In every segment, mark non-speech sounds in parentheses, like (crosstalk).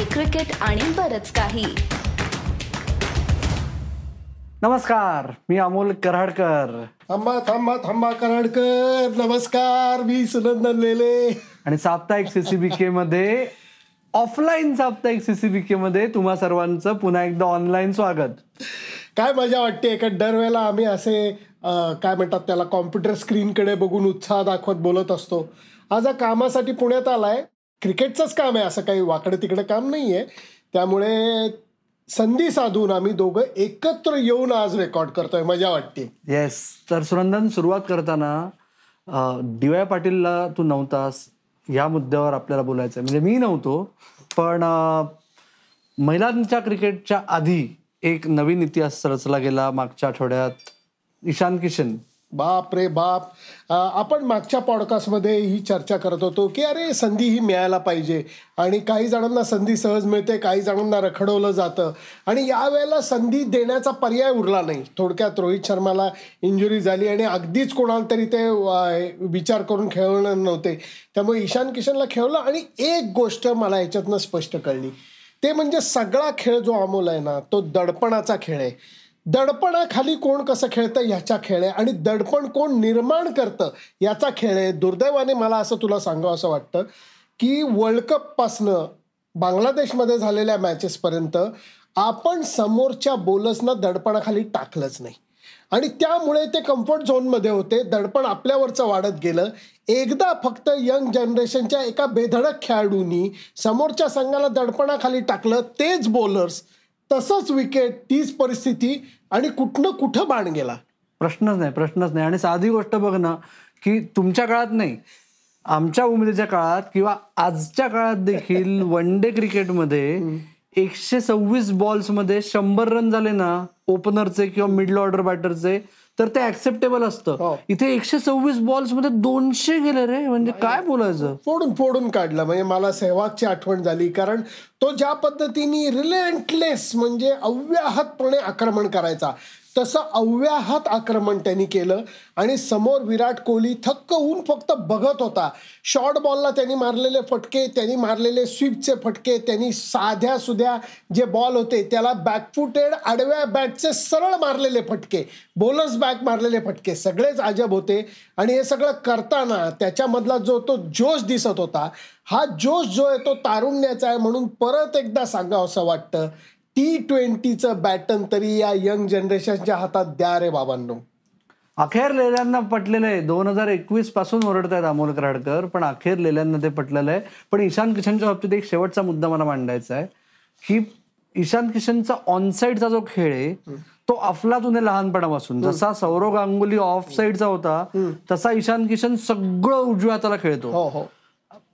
Hockey cricket आणि बरच काही. नमस्कार मी अमोल कराडकर. थांबा थांबा थांबा कराडकर. नमस्कार मी सुनंदन लेले. आणि साप्ताहिक सीसीबीके मध्ये ऑफलाईन साप्ताहिक सीसीबीके मध्ये तुम्हा सर्वांचं पुन्हा एकदा ऑनलाईन स्वागत. काय मजा वाटते? का दरवेळेला आम्ही असे काय म्हणतात त्याला कॉम्प्युटर स्क्रीनकडे बघून उत्साह दाखवत बोलत असतो. आज कामासाठी पुण्यात आलाय. क्रिकेटचंच काम आहे असं काही वाकडं तिकडं काम नाही आहे त्यामुळे संधी साधून आम्ही दोघं एकत्र येऊन आज रेकॉर्ड करतोय मजा वाटते. येस तर सुनंदन सुरुवात करताना डी वाय पाटीलला तू नव्हतास या मुद्द्यावर आपल्याला बोलायचं आहे म्हणजे मी नव्हतो पण महिलांच्या क्रिकेटच्या आधी एक नवीन इतिहास रचला गेला मागच्या आठवड्यात. ईशान किशन. बाप रे बाप. आपण मागच्या पॉडकास्टमध्ये ही चर्चा करत होतो की अरे संधी ही मिळायला पाहिजे. आणि काही जणांना संधी सहज मिळते काही जणांना रखडवलं जातं. आणि यावेळेला संधी देण्याचा पर्याय उरला नाही. थोडक्यात रोहित शर्माला इंजुरी झाली आणि अगदीच कोणाला तरी ते विचार करून खेळवणार नव्हते. त्यामुळे ईशान किशनला खेळवलं आणि एक गोष्ट मला याच्यातनं स्पष्ट कळली. ते म्हणजे सगळा खेळ जो अमोल आहे ना तो दडपणाचा खेळ आहे. दडपणाखाली कोण कसं खेळतं ह्याचा खेळ आहे. आणि दडपण कोण निर्माण करतं याचा खेळ आहे. दुर्दैवाने मला असं तुला सांगावं असं वाटतं की वर्ल्ड कपपासनं बांगलादेशमध्ये झालेल्या मॅचेसपर्यंत आपण समोरच्या बोलर्सना दडपणाखाली टाकलंच नाही. आणि त्यामुळे ते कम्फर्ट झोनमध्ये होते. दडपण आपल्यावरचं वाढत गेलं. एकदा फक्त यंग जनरेशनच्या एका बेधडक खेळाडूंनी समोरच्या संघाला दडपणाखाली टाकलं तेच बॉलर्स तसंच विकेट तीच परिस्थिती आणि कुठनं कुठं बाण गेला? प्रश्नच नाही प्रश्नच नाही. आणि साधी गोष्ट बघ ना की तुमच्या काळात नाही. आमच्या उमेदीच्या काळात किंवा आजच्या काळात देखील वन डे क्रिकेटमध्ये एकशे सव्वीस बॉल्समध्ये शंभर रन झाले ना ओपनरचे किंवा मिडल ऑर्डर बॅटरचे तर ते ऍक्सेप्टेबल हो. असतं इथे एकशे सव्वीस बॉल्समध्ये दोनशे गेले रे. म्हणजे काय बोलायचं? फोडून फोडून काढलं. म्हणजे मला सहवागची आठवण झाली कारण तो ज्या पद्धतीने रिलेंटलेस म्हणजे अव्याहतपणे आक्रमण करायचा तसं अव्याहत आक्रमण त्यांनी केलं आणि समोर विराट कोहली थक्क होऊन फक्त बघत होता. शॉर्ट बॉलला त्यांनी मारलेले फटके त्यांनी मारलेले स्वीपचे फटके त्यांनी साध्या सुध्या जे बॉल होते त्याला बॅकफुटेड आडव्या बॅटचे सरळ मारलेले फटके बॉलर्स बॅक मारलेले फटके सगळेच अजब होते. आणि हे सगळं करताना त्याच्यामधला जो तो जोश दिसत होता हा जोश जो आहे तो तारुण्याचा आहे म्हणून परत एकदा सांगावं असं वाटतं. टी ट्वेंटीचं बॅटन तरी या यंग जनरेशनच्या हातात द्या रे बाबांनो. अखेर लेल्यांना पटलेलं आहे. दोन हजार एकवीसपासून ओरडत आहेत अमोल कराडकर पण अखेर लेल्यांना ते पटलेलं आहे. पण ईशान किशनच्या बाबतीत एक शेवटचा मुद्दा मला मांडायचा आहे. की ईशान किशनचा ऑनसाईडचा जो खेळ आहे तो अफलातून आहे लहानपणापासून. जसा सौरव गांगुली ऑफ साईडचा होता तसा ईशान किशन सगळं उजव्या हाताला खेळतो. हो हो.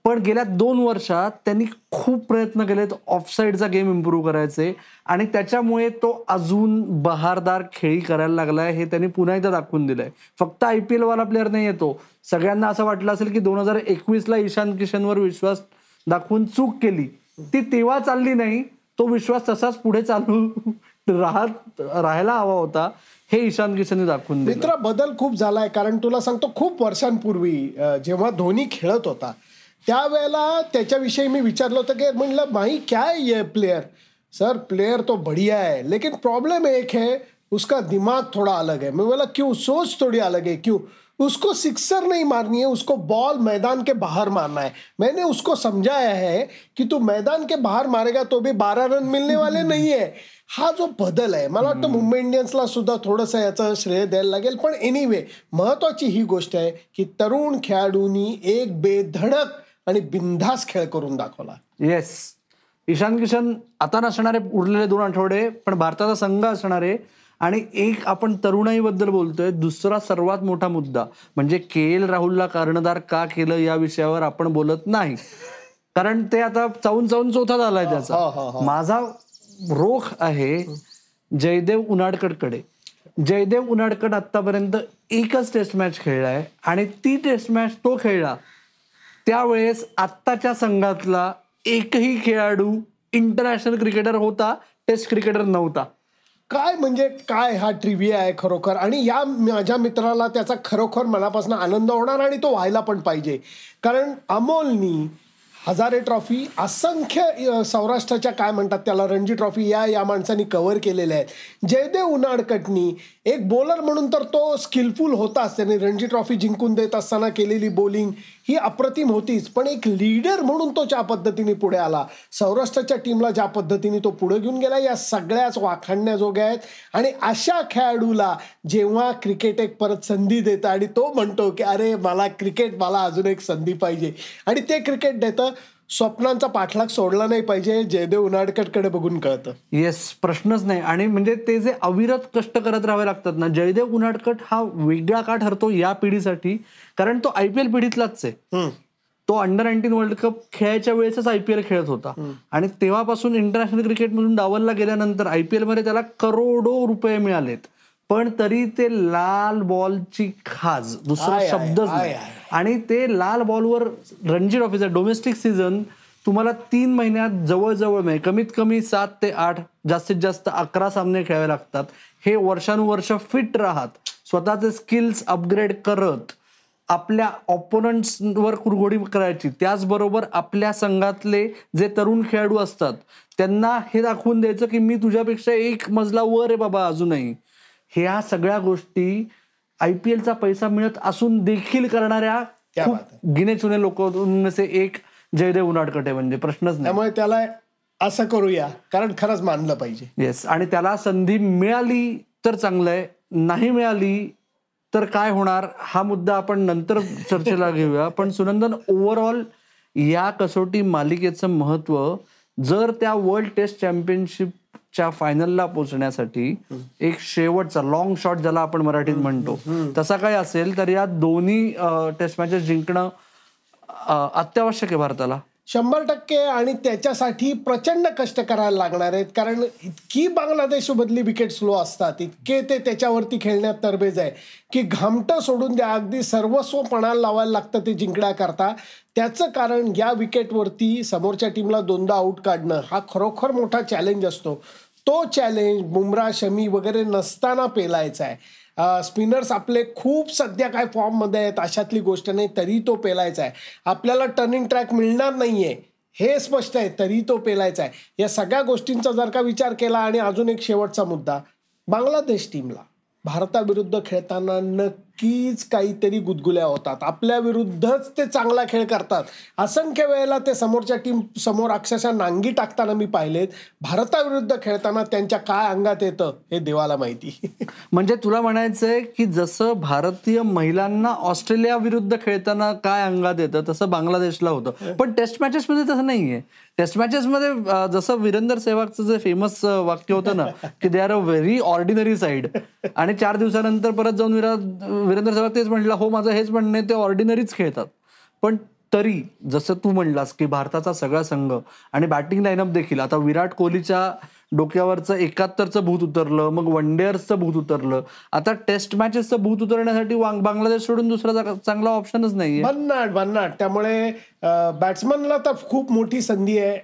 पण गेल्या दोन वर्षात त्यांनी खूप प्रयत्न केलेत ऑफसाईडचा गेम इम्प्रूव्ह करायचे आणि त्याच्यामुळे तो अजून बहारदार खेळी करायला लागलाय हे त्यांनी पुन्हा एकदा दाखवून दिलंय. फक्त आय पी एलवाला प्लेअर नाही येतो सगळ्यांना असं वाटलं असेल की दोन हजार एकवीसला ईशान किशनवर विश्वास दाखवून चूक केली. ती तेव्हा चालली नाही तो विश्वास तसाच पुढे चालू (laughs) राहत राहायला हवा होता. हे ईशान किशनने दाखवून मित्र बदल खूप झालाय. कारण तुला सांगतो खूप वर्षांपूर्वी जेव्हा धोनी खेळत होता त्यावेळेला त्याच्याविषयी मी विचारलं होतं की म्हणलं माही क्या है ये प्लेयर सर प्लेयर तो बढ़िया है लेकिन प्रॉब्लम एक है उसका दिमाग थोड़ा अलग है. मैं बोला क्यों? सोच थोड़ी अलग है क्यों? उसको सिक्सर नहीं मारनी है उसको बॉल मैदान के बाहर मारना है। मैंने उसको समझाया है कि तू मैदान के बाहर मारेगा तो भी बारह रन मिलने वाले (laughs) नहीं है। हा जो बदल आहे मला वाटतं मुंबई इंडियन्सला सुद्धा थोडंसं याचं श्रेय द्यायला लागेल. पण एनिवे महत्वाची ही गोष्ट आहे की तरुण खेळाडूंनी एक बेधडक आणि बिनधास खेळ करून दाखवला. येस ईशान किशन आता नसणारे उरलेले दोन आठवडे पण भारताचा संघ असणार आणि एक आपण तरुणाईबद्दल बोलतोय दुसरा सर्वात मोठा मुद्दा. म्हणजे के एल राहुलला कारणदार का केलं या विषयावर आपण बोलत नाही. कारण ते आता चावून चावून चौथा झालाय हो, त्याचा हो, माझा रोख आहे जयदेव उनाडकडकडे जयदेव उनाडकड आतापर्यंत एकच टेस्ट मॅच खेळलाय आणि ती टेस्ट मॅच तो खेळला. त्यावेळेस आत्ताच्या संघातला एकही खेळाडू इंटरनॅशनल क्रिकेटर होता टेस्ट क्रिकेटर नव्हता. काय म्हणजे काय हा ट्रिव्हिया आहे खरोखर? आणि या माझ्या मित्राला त्याचा खरोखर मनापासून आनंद होणार आणि तो व्हायला पण पाहिजे. कारण अमोलनी हजारे ट्रॉफी असंख्य सौराष्ट्राच्या काय म्हणतात त्याला रणजी ट्रॉफी या या माणसांनी कव्हर केलेल्या आहेत. जयदेव उनाडकटनी एक बॉलर म्हणून तर तो स्किलफुल होताच. त्याने रणजी ट्रॉफी जिंकून देत असताना केलेली बॉलिंग ही अप्रतिम होतीच. पण एक लीडर म्हणून तो ज्या पद्धतीने पुढे आला सौराष्ट्राच्या टीमला ज्या पद्धतीने तो पुढे घेऊन गेला या सगळ्याच वाखाणण्याजोग्या आहेत. आणि अशा खेळाडूला जेव्हा क्रिकेट एक परत संधी देतं आणि तो म्हणतो की अरे मला क्रिकेट मला अजून एक संधी पाहिजे. आणि ते क्रिकेट देतं. स्वप्नांचा पाठलाग सोडला नाही पाहिजे जयदेव उनाडकटकडे बघून कळतं. येस प्रश्नच नाही. आणि म्हणजे ते जे अविरत कष्ट करत राहावे लागतात ना जयदेव उन्हाडकट हा वेगळा का ठरतो या पिढीसाठी कारण तो आय पी एल पिढीतलाच आहे. तो अंडर नाईन्टीन वर्ल्ड कप खेळायच्या वेळेसच आय पी एल खेळत होता. आणि तेव्हापासून इंटरनॅशनल क्रिकेटमधून डावलला गेल्यानंतर आय पी एलमध्ये त्याला करोडो रुपये मिळालेत. पण तरी ते लाल बॉलची खाज दुसरा शब्दच नाही. आणि ते लाल बॉलवर रणजी ट्रॉफीचा डोमेस्टिक सीझन तुम्हाला तीन महिन्यात जवळजवळ म्हणजे कमीत कमी सात ते आठ जास्तीत जास्त अकरा सामने खेळावे लागतात. हे वर्षानुवर्ष फिट राहत. स्वतःचे स्किल्स अपग्रेड करत आपल्या ऑपोनंट्सवर कुरघोडी करायची. त्याचबरोबर आपल्या संघातले जे तरुण खेळाडू असतात त्यांना हे दाखवून द्यायचं की मी तुझ्यापेक्षा एक मजला वर आहे बाबा अजूनही. ह्या सगळ्या गोष्टी आय पी एलचा पैसा मिळत असून देखील करणाऱ्या खूप गिने चुने लोक एक जयदेव उनाडकट म्हणजे प्रश्नच नाही. त्यामुळे त्याला असं करूया कारण खरंच मानलं पाहिजे. येस आणि त्याला संधी मिळाली तर चांगलं आहे नाही मिळाली तर काय होणार हा मुद्दा आपण नंतर चर्चेला घेऊया. (laughs) पण सुनंदन ओव्हरऑल या कसोटी मालिकेचं महत्त्व जर त्या वर्ल्ड टेस्ट चॅम्पियनशिपच्या फायनलला पोहोचण्यासाठी एक शेवटचा लॉंग शॉट ज्याला आपण मराठीत म्हणतो. तसा काय असेल तर या दोन्ही टेस्ट मॅचेस जिंकणं अत्यावश्यक आहे भारताला. शंभर टक्के आणि त्याच्यासाठी प्रचंड कष्ट करायला लागणार आहेत. कारण इतकी बांगलादेशमधली विकेट स्लो असतात. इतके ते त्याच्यावरती खेळण्यात तरबेज आहे. की घामटं सोडून द्या अगदी सर्वस्व पणाला लावायला लागतं ते जिंकण्याकरता. त्याचं कारण या विकेटवरती समोरच्या टीमला दोनदा आऊट काढणं हा खरोखर मोठा चॅलेंज असतो. तो चॅलेंज बुमरा शमी वगैरे नसताना पेलायचा आहे. स्पिनर्स आपले खूप सध्या काय फॉर्ममध्ये आहेत अशातली गोष्ट नाही तरी तो पेलायचा आहे. आपल्याला टर्निंग ट्रॅक मिळणार नाही आहे हे स्पष्ट आहे तरी तो पेलायचा आहे. या सगळ्या गोष्टींचा जर का विचार केला आणि अजून एक शेवटचा मुद्दा बांगलादेश टीमला भारताविरुद्ध खेळताना नक्कीच काहीतरी गुदगुल्या होतात. आपल्या विरुद्धच ते चांगला खेळ करतात. असंख्य वेळेला ते समोरच्या टीम समोर अक्षरशः नांगी टाकताना मी पाहिलेत. भारताविरुद्ध खेळताना त्यांच्या काय अंगात येतं हे देवाला माहिती. (laughs) म्हणजे तुला म्हणायचंय की जसं भारतीय महिलांना ऑस्ट्रेलिया विरुद्ध खेळताना काय अंगात येतं तसं बांगलादेशला होतं. पण टेस्ट मॅचेस मध्ये तसं नाहीये. टेस्ट मॅचेस मध्ये अं, जसं वीरेंद्र सेहवागचं जे फेमस वाक्य होतं ना (laughs) की they are a very ordinary side आणि चार दिवसानंतर परत जाऊन विरा वीरेंद्र सहवाग तेच म्हणलं हो माझं हेच म्हणणं आहे ते ऑर्डिनरीच खेळतात. पण तरी जसं तू म्हणलास की भारताचा सगळा संघ आणि बॅटिंग लाईनअप देखील आता विराट कोहलीच्या डोक्यावरचं एकाहत्तरचं भूत उतरलं मग वन डेअर्सचं भूत उतरलं आता टेस्ट मॅचेसचं भूत उतरण्यासाठी बांगलादेश सोडून दुसरा चांगला ऑप्शनच नाही भन्नाट भन्नाट त्यामुळे बॅट्समनला तर खूप मोठी संधी आहे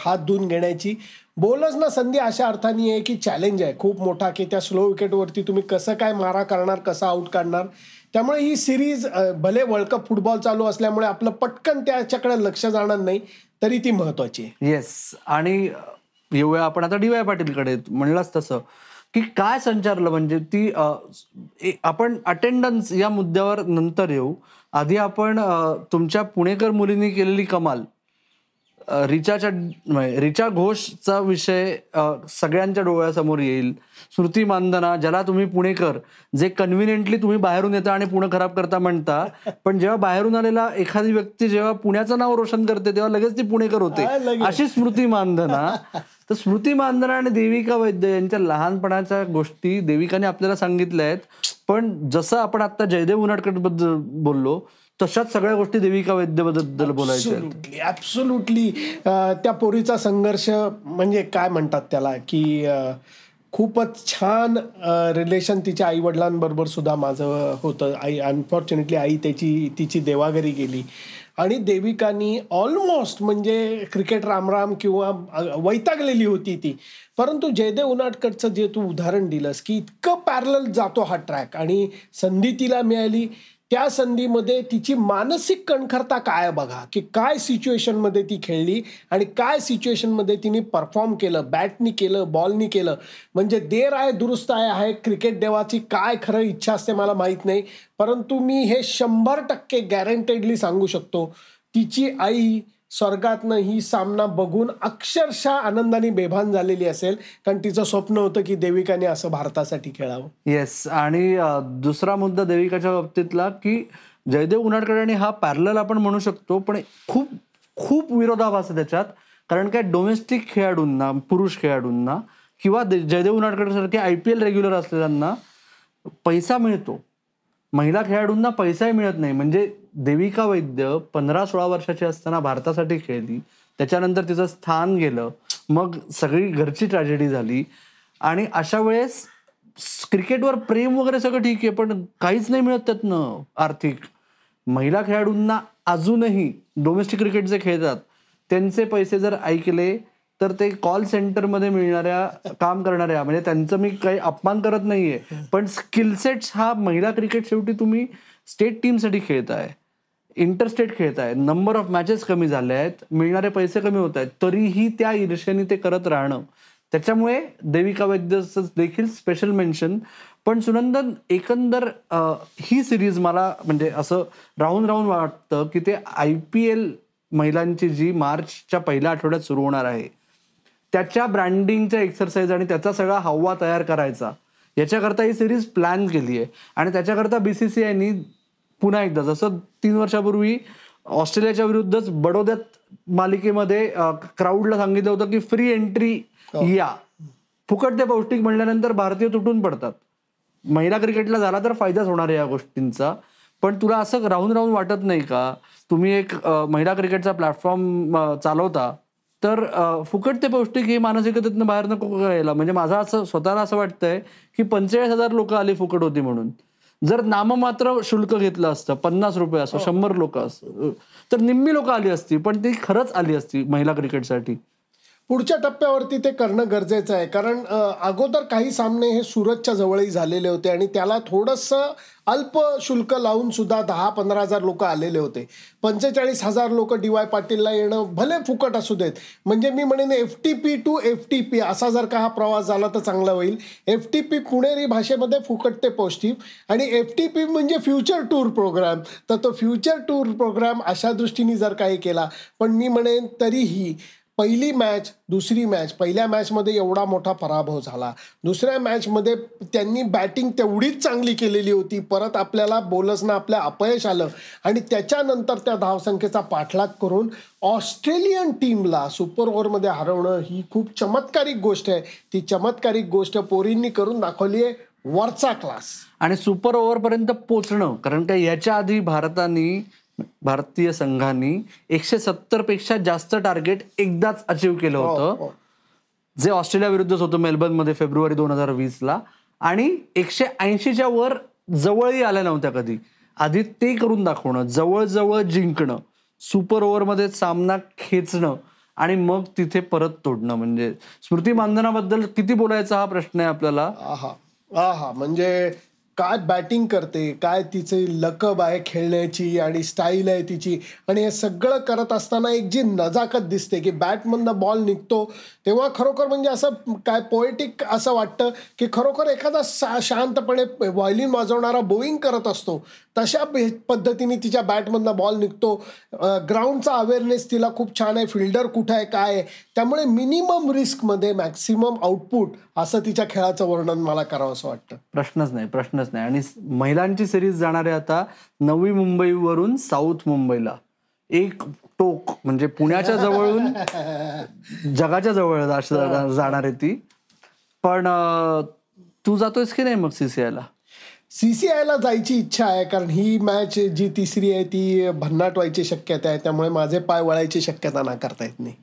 हात धुवून घेण्याची. बॉलर्सना संधी अशा अर्थाने आहे की चॅलेंज आहे. खूप मोठा की त्या स्लो विकेटवरती तुम्ही कसं काय मारा करणार कसं आउट काढणार. त्यामुळे ही सिरीज भले वर्ल्ड कप फुटबॉल चालू असल्यामुळे आपलं पटकन त्याच्याकडे लक्ष जाणार नाही तरी ती महत्वाची आहे. येस आणि येऊया आपण आता डी वाय पाटीलकडे. म्हणलाच तसं की काय संचारलं? म्हणजे ती ए- आपण अटेंडन्स या मुद्द्यावर नंतर येऊ. आधी आपण तुमच्या पुणेकर मुलींनी केलेली कमाल. रिचाच्या रिचा घोषचा विषय सगळ्यांच्या डोळ्यासमोर येईल. स्मृती मानधना ज्याला तुम्ही पुणेकर जे कन्व्हिनियंटली तुम्ही बाहेरून येता आणि पुणे खराब करता म्हणता पण जेव्हा बाहेरून आलेला एखादी व्यक्ती जेव्हा पुण्याचं नाव रोशन करते तेव्हा लगेच ती पुणेकर होते. अशी स्मृती मानधना तर स्मृती मानधना आणि देविका वैद्य यांच्या लहानपणाच्या गोष्टी देविकाने आपल्याला सांगितल्या आहेत. पण जसं आपण आता जयदेव उनाडकटबद्दल बोललो तशाच सगळ्या गोष्टी देविका वैद्यबद्दल बोलायच्या ॲब्सोल्युटली त्या पोरीचा संघर्ष म्हणजे काय म्हणतात त्याला की खूपच छान रिलेशन तिच्या आई वडिलांबरोबर सुद्धा माझं होतं. आई अनफॉर्च्युनेटली आई त्याची तिची देवाघरी गेली. आणि देविकानी ऑलमोस्ट म्हणजे क्रिकेट रामराम किंवा वैतागलेली होती ती. परंतु जयदेव उनाटकटचं जे तू उदाहरण दिलंस की इतकं पॅरल जातो हा ट्रॅक आणि संधी तिला मिळाली. त्या संधीमध्ये तिची मानसिक कणखरता काय बघा की काय सिच्युएशनमध्ये ती खेळली आणि काय सिच्युएशनमध्ये तिने परफॉर्म केलं बॅटनी केलं बॉलनी केलं. म्हणजे देर आहे दुरुस्त आहे आहे क्रिकेट देवाची काय खरं इच्छा असते मला माहीत नाही. परंतु मी हे शंभर टक्के गॅरंटेडली सांगू शकतो तिची आई स्वर्गातनं ही सामना बघून अक्षरशः आनंदाने बेभान झालेली असेल. कारण तिचं स्वप्न होतं की देविकाने असं भारतासाठी खेळावं. येस आणि दुसरा मुद्दा देविकाच्या बाबतीतला की जयदेव उनाडकर आणि हा पॅरल आपण म्हणू शकतो पण खूप खूप विरोधाभास आहे त्याच्यात. कारण काय डोमेस्टिक खेळाडूंना पुरुष खेळाडूंना किंवा जयदेव उनाडकर सारखे आय पी एल रेग्युलर असलेल्यांना पैसा मिळतो. महिला खेळाडूंना पैसाही मिळत नाही. म्हणजे देविका वैद्य पंधरा सोळा वर्षाची असताना भारतासाठी खेळली. त्याच्यानंतर तिचं स्थान गेलं. मग सगळी घरची ट्रॅजेडी झाली. आणि अशा वेळेस क्रिकेटवर प्रेम वगैरे सगळं ठीक आहे पण काहीच नाही मिळत त्यातनं आर्थिक. महिला खेळाडूंना अजूनही डोमेस्टिक क्रिकेट जे खेळतात त्यांचे पैसे जर ऐकले तर ते कॉल सेंटरमध्ये मिळणाऱ्या काम करणाऱ्या म्हणजे त्यांचं मी काही अपमान करत नाहीये. पण स्किलसेट्स हा महिला क्रिकेट शेवटी तुम्ही स्टेट टीमसाठी खेळताय. इंटरस्टेट खेळत आहेत. नंबर ऑफ मॅचेस कमी झाले आहेत. मिळणारे पैसे कमी होत आहेत. तरीही त्या ईर्षेने ते करत राहणं. त्याच्यामुळे देविका वैद्यचं देखील स्पेशल मेन्शन पण सुनंदन एकंदर ही सिरीज मला म्हणजे असं राहून राहून वाटतं की ते आय पी एल महिलांची जी मार्चच्या पहिल्या आठवड्यात सुरू होणार आहे. त्याच्या ब्रँडिंगच्या एक्सरसाइज आणि त्याचा सगळा हवा तयार करायचा. याच्याकरता ही सिरीज प्लॅन केली आहे आणि त्याच्याकरता बी सी सी आयनी पुन्हा एकदा जसं तीन वर्षापूर्वी ऑस्ट्रेलियाच्या विरुद्धच बडोद्यात मालिकेमध्ये क्राऊडला सांगितलं होतं की फ्री एंट्री या. फुकट ते पौष्टिक म्हणल्यानंतर भारतीय तुटून पडतात. महिला क्रिकेटला झाला तर फायदाच होणार आहे या गोष्टींचा. पण तुला असं राहून राहून वाटत नाही का? तुम्ही एक महिला क्रिकेटचा प्लॅटफॉर्म चालवता तर फुकट ते पौष्टिक ही मानसिकतेतनं बाहेर नको यायला? म्हणजे माझं असं स्वतःला असं वाटतंय की पंचेचाळीस हजार लोक आली फुकट होती म्हणून. जर नाममात्र शुल्क घेतलं असतं पन्नास रुपये असो शंभर लोक असं तर निम्मी लोक आली असती पण ती खरंच आली असती महिला क्रिकेटसाठी पुढच्या टप्प्यावरती ते करणं गरजेचं आहे. कारण अगोदर काही सामने हे सुरतच्या जवळही झालेले होते आणि त्याला थोडंसं अल्प शुल्क लावून सुद्धा दहा पंधरा हजार लोक आलेले होते. पंचेचाळीस हजार लोक डी वाय पाटीलला येणं भले फुकट असू देत म्हणजे मी म्हणेन F T P to F T P असा जर का हा प्रवास झाला तर चांगला होईल. एफ टी पी पुणेरी भाषेमध्ये फुकट ते पौष्टिक आणि एफ टी पी म्हणजे फ्युचर टूर प्रोग्राम. तर तो फ्युचर टूर प्रोग्राम अशा दृष्टीने जर काही केला पण मी म्हणेन तरीही पहिली मॅच दुसरी मॅच पहिल्या मॅचमध्ये एवढा मोठा पराभव झाला. दुसऱ्या मॅचमध्ये त्यांनी बॅटिंग तेवढीच चांगली केलेली होती. परत आपल्याला बोलसनं आपल्या अपयश आलं. आणि त्याच्यानंतर त्या धावसंख्येचा पाठलाग करून ऑस्ट्रेलियन टीमला सुपर ओव्हरमध्ये हरवणं ही खूप चमत्कारिक गोष्ट आहे. ती चमत्कारिक गोष्ट पोरींनी करून दाखवली आहे. वरचा क्लास आणि सुपर ओव्हरपर्यंत पोचणं कारण का याच्या आधी भारताने भारतीय संघाने एकशे सत्तरपेक्षा जास्त टार्गेट एकदाच अचीव केलं होतं. हो. जे ऑस्ट्रेलिया विरुद्धच होतं मेलबर्नमध्ये फेब्रुवारी दोन हजार वीसला. आणि एकशे ऐंशीच्या वर जवळही आल्या नव्हत्या कधी. आधी ते करून दाखवणं जवळ जिंकणं सुपर ओव्हरमध्ये सामना खेचणं आणि मग तिथे परत तोडणं. म्हणजे स्मृती मानधनाबद्दल किती बोलायचा हा प्रश्न आहे आपल्याला? आहा आहा. म्हणजे काय बॅटिंग करते काय तिचे लकब आहे खेळण्याची आणि स्टाईल आहे तिची आणि हे सगळं करत असताना एक जी नजाकत दिसते की बॅटमधनं बॉल निघतो. तेव्हा खरोखर म्हणजे असं काय पोएटिक असं वाटतं की खरोखर एखादा सा शांतपणे व्हायलिन वाजवणारा बोईंग करत असतो. तशा पद्धतीने तिच्या बॅटमधनं बॉल निघतो. ग्राउंडचा अवेअरनेस तिला खूप छान आहे. फिल्डर कुठं आहे काय आहे त्यामुळे मिनिमम रिस्कमध्ये मॅक्सिमम आउटपुट असं तिच्या खेळाचं वर्णन मला करावं असं वाटतं. प्रश्नच नाही प्रश्नच नाही. आणि महिलांची सिरीज जाणार आहे आता नवी मुंबईवरून साऊथ मुंबईला. एक टोक म्हणजे पुण्याच्या (laughs) जवळून जगाच्या जवळ जाणार आहे ती. पण तू जातोयस की नाही मग सीसीआयला सीसीआयला जायची इच्छा आहे कारण ही मॅच जी तिसरी आहे ती भन्नाट व्हायची शक्यता आहे. त्यामुळे माझे पाय वळायची शक्यता नाकारता येत नाही.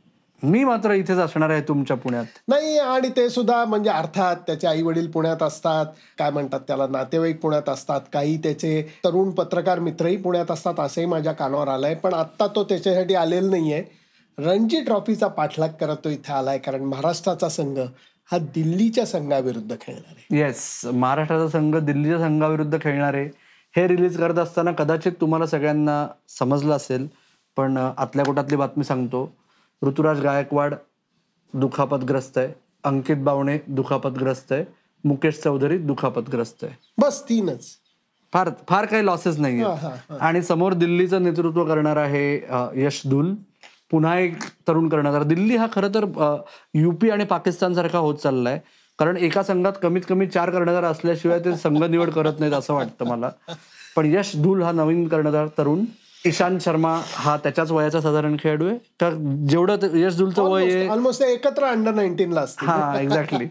मी मात्र इथेच असणार आहे तुमच्या पुण्यात. नाही आणि ते सुद्धा म्हणजे अर्थात त्याचे आई वडील पुण्यात असतात काय म्हणतात त्याला नातेवाईक पुण्यात असतात काही त्याचे तरुण पत्रकार मित्रही पुण्यात असतात असंही माझ्या कानावर आलंय. पण आत्ता तो त्याच्यासाठी आलेला नाहीये. रणजी ट्रॉफीचा पाठलाग करत तो इथे आलाय कारण महाराष्ट्राचा संघ हा दिल्लीच्या संघाविरुद्ध खेळणार. आहे येस महाराष्ट्राचा संघ दिल्लीच्या संघाविरुद्ध खेळणार. आहे हे रिलीज करत असताना कदाचित तुम्हाला सगळ्यांना समजलं असेल पण आतल्या कोटातली बातमी सांगतो. ऋतुराज गायकवाड दुखापतग्रस्त आहे. अंकित बावणे दुखापतग्रस्त आहे. मुकेश चौधरी दुखापतग्रस्त आहे. बस तीनच. फार फार काही लॉसेस नाही आणि समोर दिल्लीचं नेतृत्व करणार आहे यश धुल पुन्हा एक तरुण कर्णधार दिल्ली हा खरं तर युपी आणि पाकिस्तान सारखा होत चाललाय. कारण एका संघात कमीत कमी चार कर्णधार असल्याशिवाय ते संघ निवड करत नाहीत असं वाटतं मला. पण यश धुल हा नवीन कर्णधार तरुण. ईशांत शर्मा हा त्याच्याच वयाचा साधारण खेळाडू आहे. तर जेवढं यश धुलचं वय आहे ऑलमोस्ट एकत्र अंडर नाईन्टीन ला हा एक्झॅक्टली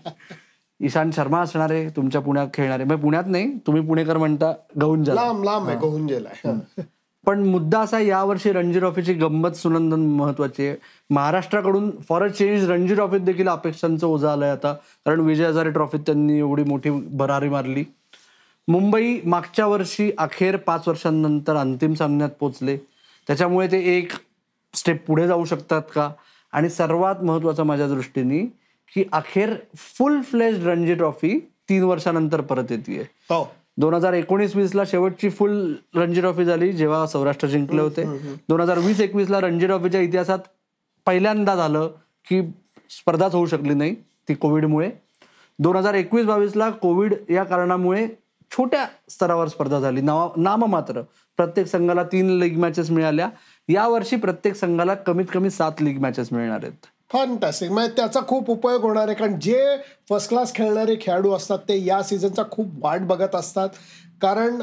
ईशांत शर्मा असणार आहे तुमच्या पुण्यात खेळणारे म्हणजे पुण्यात नाही तुम्ही पुणेकर म्हणता गौंजला लांब लांब आहे गोहुंजेला आहे. पण मुद्दा असा यावर्षी रणजी ट्रॉफीची गंमत सुनंदन महत्वाची आहे. महाराष्ट्राकडून फॉर अ चेंज रणजी ट्रॉफीत देखील अपेक्षांचं ओझं आलंय आता. कारण विजय हजारे ट्रॉफीत त्यांनी एवढी मोठी भरारी मारली. मुंबई मागच्या वर्षी अखेर पाच वर्षांनंतर अंतिम सामन्यात पोचले. त्याच्यामुळे ते एक स्टेप पुढे जाऊ शकतात का? आणि सर्वात महत्वाचं माझ्या दृष्टीने की अखेर फुल फ्लेज रणजी ट्रॉफी तीन वर्षानंतर परत येते हो. दोन हजार एकोणीस वीस ला शेवटची फुल रणजी ट्रॉफी झाली जेव्हा सौराष्ट्र जिंकले होते. दोन हजार वीस एकवीस ला रणजी ट्रॉफीच्या इतिहासात पहिल्यांदा झालं की स्पर्धाच होऊ शकली नाही ती कोविडमुळे. दोन हजार एकवीस बावीस ला कोविड या कारणामुळे छोट्या स्तरावर स्पर्धा झाली. नावा नाममात्र प्रत्येक संघाला तीन लीग मॅचेस मिळाल्या. यावर्षी प्रत्येक संघाला कमीत कमी सात लीग मॅचेस मिळणार आहेत. फॅन्टॅस्टिक म्हणजे त्याचा खूप उपयोग होणार आहे कारण जे फर्स्ट क्लास खेळणारे खेळाडू असतात ते या सीझनचा खूप वाट बघत असतात. कारण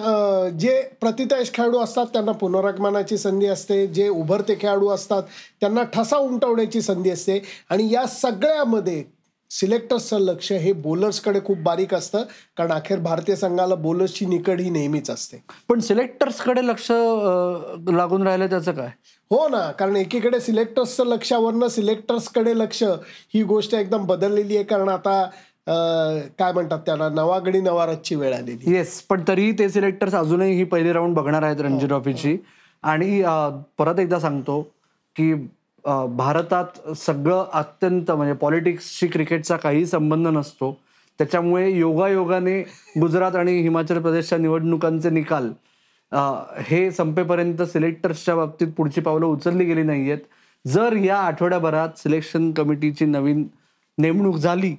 जे प्रतितायश खेळाडू असतात त्यांना पुनरागमनाची संधी असते. जे उभरते खेळाडू असतात त्यांना ठसा उमटवण्याची संधी असते. आणि या सगळ्यामध्ये सिलेक्टर्सचं लक्ष हे बॉलर्सकडे खूप बारीक असतं कारण अखेर भारतीय संघाला बॉलर्सची निकड ही नेहमीच असते. पण सिलेक्टर्सकडे लक्ष लागून राहिलं त्याचं काय? हो ना कारण एकीकडे सिलेक्टर्सचं लक्षावरनं सिलेक्टर्सकडे लक्ष ही गोष्ट एकदम बदललेली आहे कारण आता काय म्हणतात त्याला नवागडी नवारतची वेळ आलेली येस पण तरीही ते सिलेक्टर्स अजूनही ही पहिली राऊंड बघणार आहेत रणजी ट्रॉफीची. आणि परत एकदा सांगतो की भारतात सगळं अत्यंत म्हणजे पॉलिटिक्सशी क्रिकेटचा काही संबंध नसतो. त्याच्यामुळे योगायोगाने गुजरात आणि हिमाचल प्रदेशच्या निवडणुकांचे निकाल हे संपेपर्यंत सिलेक्टर्सच्या बाबतीत पुढची पावलं उचलली गेली नाहीयेत. जर या आठवड्याभरात सिलेक्शन कमिटीची नवीन नेमणूक झाली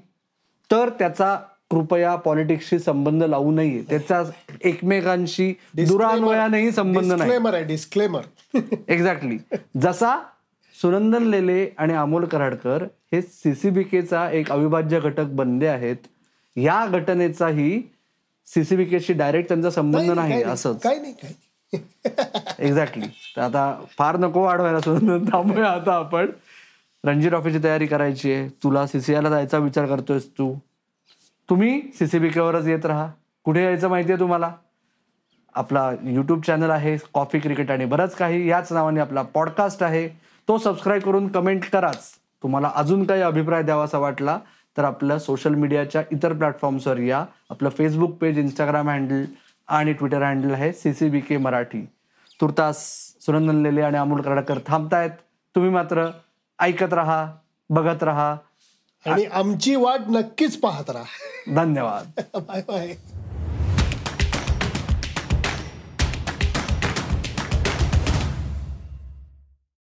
तर त्याचा कृपया पॉलिटिक्सशी संबंध लावू नये. त्याचा एकमेकांशी दुरान्वयानेही संबंध नाही. डिस्क्लेमर एक्झॅक्टली जसा सुनंदन लेले आणि अमोल कराडकर हे सीसीबीकेचा एक अविभाज्य घटक बनले आहेत. या घटनेचाही सीसीबीकेशी डायरेक्ट त्यांचा संबंध नाही असंच. काही नाही काही. एक्झॅक्टली तर आता फार नको वाढवायला सुनंदन थांबूया आता आपण रणजी ट्रॉफीची तयारी करायची आहे. तुला सीसीआयला जायचा विचार करतोयस तू. तुम्ही सीसीबीकेवरच येत राहा. कुठे यायचं माहितीये तुम्हाला? आपला युट्यूब चॅनल आहे कॉफी क्रिकेट आणि बरंच काही. याच नावाने आपला पॉडकास्ट आहे. तो सबस्क्राईब करून कमेंट कराच. तुम्हाला अजून काही अभिप्राय द्यावासा वाटला तर आपल्या सोशल मीडियाच्या इतर प्लॅटफॉर्म्सवर या. आपलं फेसबुक पेज इंस्टाग्राम हँडल आणि ट्विटर हँडल आहे सीसीबी के मराठी. तुर्तास सुनंदन लेले आणि अमोल कराडकर थांबतायत. तुम्ही मात्र ऐकत राहा बघत राहा. आणि आमची वाट नक्कीच पाहत राहा. धन्यवाद. (laughs) Bye bye.